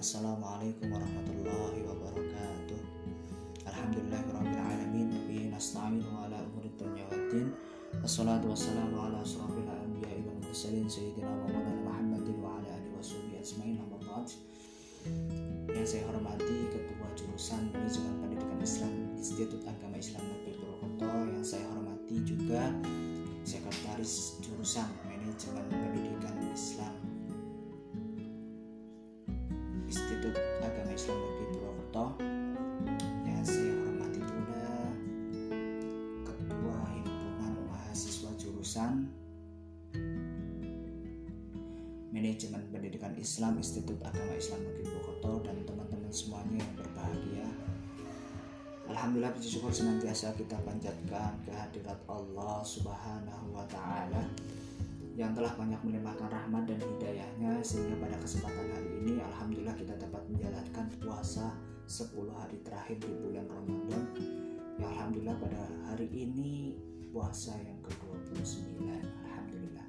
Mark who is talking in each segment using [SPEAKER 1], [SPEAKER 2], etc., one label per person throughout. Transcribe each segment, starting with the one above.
[SPEAKER 1] Assalamualaikum warahmatullahi wabarakatuh. Alhamdulillahirrahmanirrahim Nabi nasta'inu ala umuri dunya wa din. Wassalatu wassalamu ala asrafil anbiya wal mursalin Sayyidina wa maulana Muhammadin wa ala alihi wa ajma'in. Yang saya hormati Ketua Jurusan Manajemen Pendidikan Islam Institut Agama Islam Negeri Purwokerto Yang saya hormati juga Sekretaris Jurusan Manajemen Pendidikan Islam Jurusan. Manajemen Pendidikan Islam Institut Agama Islam Negeri Purwokerto dan teman-teman semuanya yang berbahagia. Alhamdulillah puji syukur senantiasa kita panjatkan kehadirat Allah Subhanahu wa taala yang telah banyak melimpahkan rahmat dan hidayahnya sehingga pada kesempatan hari ini Alhamdulillah kita dapat menjalankan puasa 10 hari terakhir di bulan Ramadan. Ya Alhamdulillah pada hari ini puasa yang ke-29 Alhamdulillah.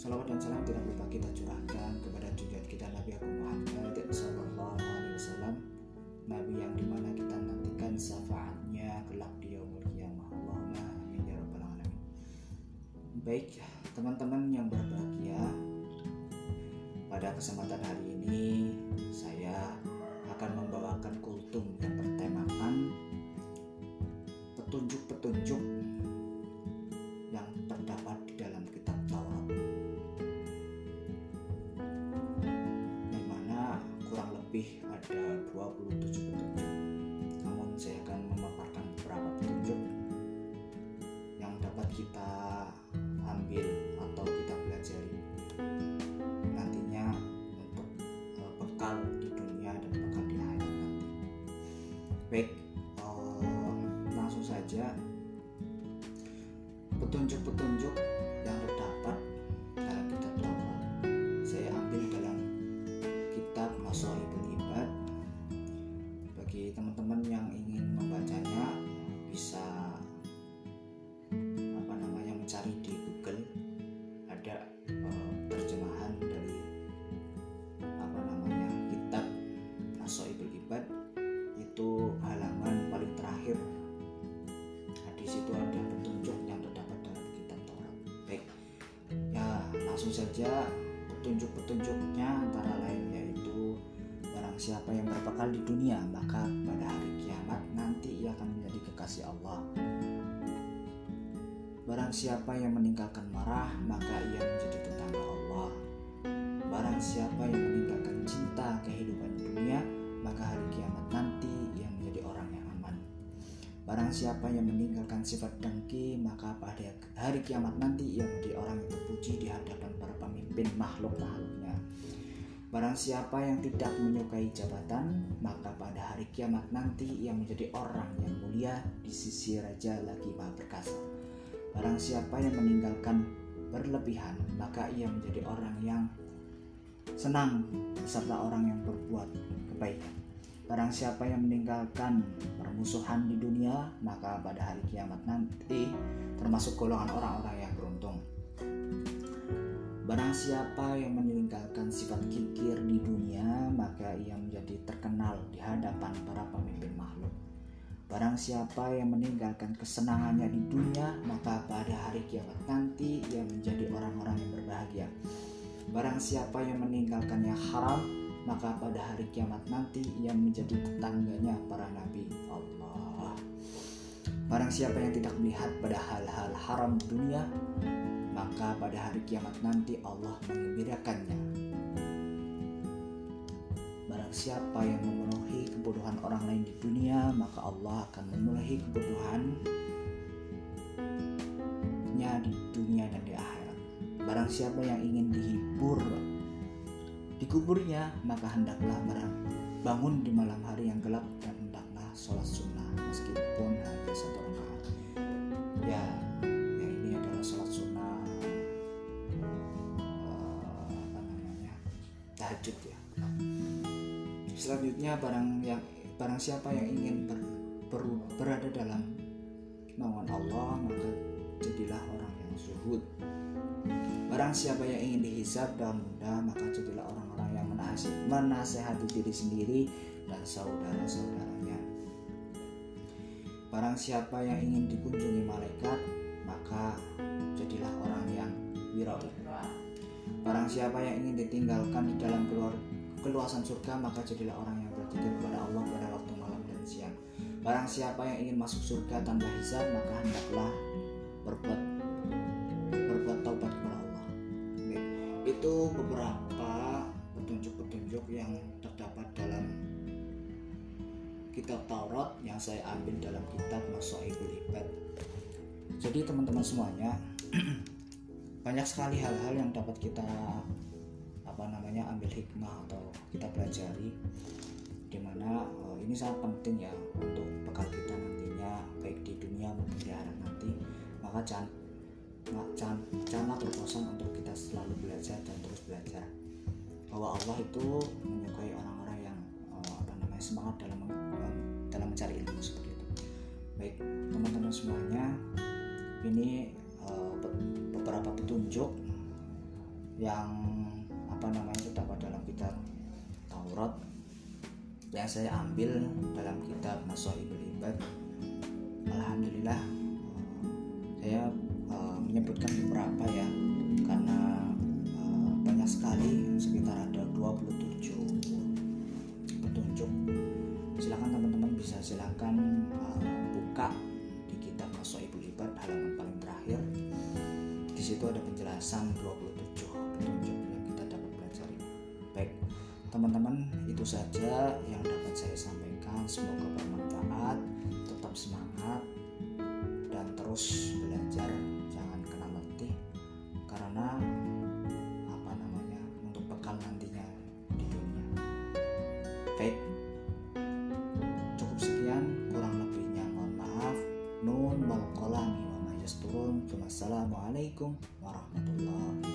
[SPEAKER 1] Salawat dan salam tidak lupa kita curahkan kepada junjungan kita Nabi Abu Muhammad Sallallahu Alaihi Wasallam. Nabi yang di mana kita nantikan syafaatnya kelak di yaumul qiyamah Allahumma amin ya rabbal alamin. Baik, teman-teman yang berbahagia, pada kesempatan hari ini saya lebih ada 27 petunjuk. Namun saya akan memaparkan beberapa petunjuk yang dapat kita ambil atau kita pelajari nantinya untuk uh, bekal di dunia dan bekal di akhirat nanti. Baik, uh, langsung saja petunjuk-petunjuk langsung saja petunjuk-petunjuknya antara lain yaitu barang siapa yang berbekal di dunia maka pada hari kiamat nanti ia akan menjadi kekasih Allah Barang siapa yang meninggalkan marah, maka ia menjadi tetangga Allah. Barang siapa yang meninggalkan cinta kehidupan dunia, maka hari kiamat nanti Barang siapa yang meninggalkan sifat dengki, maka pada hari kiamat nanti ia menjadi orang yang terpuji di hadapan para pemimpin makhluk-makhluknya. Barang siapa yang tidak menyukai jabatan, maka pada hari kiamat nanti ia menjadi orang yang mulia di sisi Raja lagi Maha Perkasa. Barang siapa yang meninggalkan berlebihan, maka ia menjadi orang yang senang beserta orang yang berbuat kebaikan. Barang siapa yang meninggalkan permusuhan di dunia, maka pada hari kiamat nanti termasuk golongan orang-orang yang beruntung. Barang siapa yang meninggalkan sifat kikir di dunia, maka ia menjadi terkenal di hadapan para pemimpin makhluk. Barang siapa yang meninggalkan kesenangannya di dunia, maka pada hari kiamat nanti ia menjadi orang-orang yang berbahagia. Barang siapa yang meninggalkan yang haram, maka pada hari kiamat nanti ia menjadi tetangganya para nabi Allah. Barang siapa yang tidak melihat pada hal-hal haram dunia, maka pada hari kiamat nanti Allah mengembirakannya. Barang siapa yang memenuhi kebodohan orang lain di dunia, maka Allah akan memenuhi kebodohannya di dunia dan di akhirat. Barang siapa yang ingin dihibur di kuburnya, maka hendaklah barang bangun di malam hari yang gelap dan hendaklah sholat sunnah meskipun hanya satu rakaat. Ya, ya ini adalah sholat sunnah eh, apa namanya tahajud ya. Selanjutnya barang yang barang siapa yang ingin ber, ber- berada dalam naungan Allah maka jadilah orang yang zuhud barang siapa yang ingin dihisab dalam mudah maka jadilah orang-orang yang menasehati diri sendiri dan saudara-saudaranya. Barang siapa yang ingin dikunjungi malaikat, maka jadilah orang yang wirawi. Barang siapa yang ingin ditinggalkan di dalam keluar, keluasan surga, maka jadilah orang yang berzikir kepada Allah pada waktu malam dan siang. Barang siapa yang ingin masuk surga tanpa hisab, maka hendaklah berbuat Itu beberapa petunjuk-petunjuk yang terdapat dalam kitab Taurat yang saya ambil dalam kitab Masoibul Ibad. Jadi teman-teman semuanya banyak sekali hal-hal yang dapat kita apa namanya ambil hikmah atau kita pelajari di mana uh, ini sangat penting ya untuk bekal kita nantinya baik di dunia maupun di akhirat nanti maka jangan jangan janganlah belajar. Bahwa Allah itu menyukai orang-orang yang uh, apa namanya semangat dalam dalam mencari ilmu seperti itu. Baik teman-teman semuanya ini uh, beberapa petunjuk yang apa namanya terdapat dalam kitab Taurat yang saya ambil dalam kitab Masohibul Ibad. Alhamdulillah uh, saya uh, menyebutkan beberapa ya karena banyak sekali sekitar ada 27 petunjuk. Silahkan teman-teman bisa silahkan uh, buka di kitab Ibu Ibad halaman paling terakhir. Di situ ada penjelasan 27 petunjuk yang kita dapat pelajari. Baik teman-teman itu saja yang dapat saya sampaikan. Semoga bermanfaat tetap semangat dan terus Assalamualaikum warahmatullahi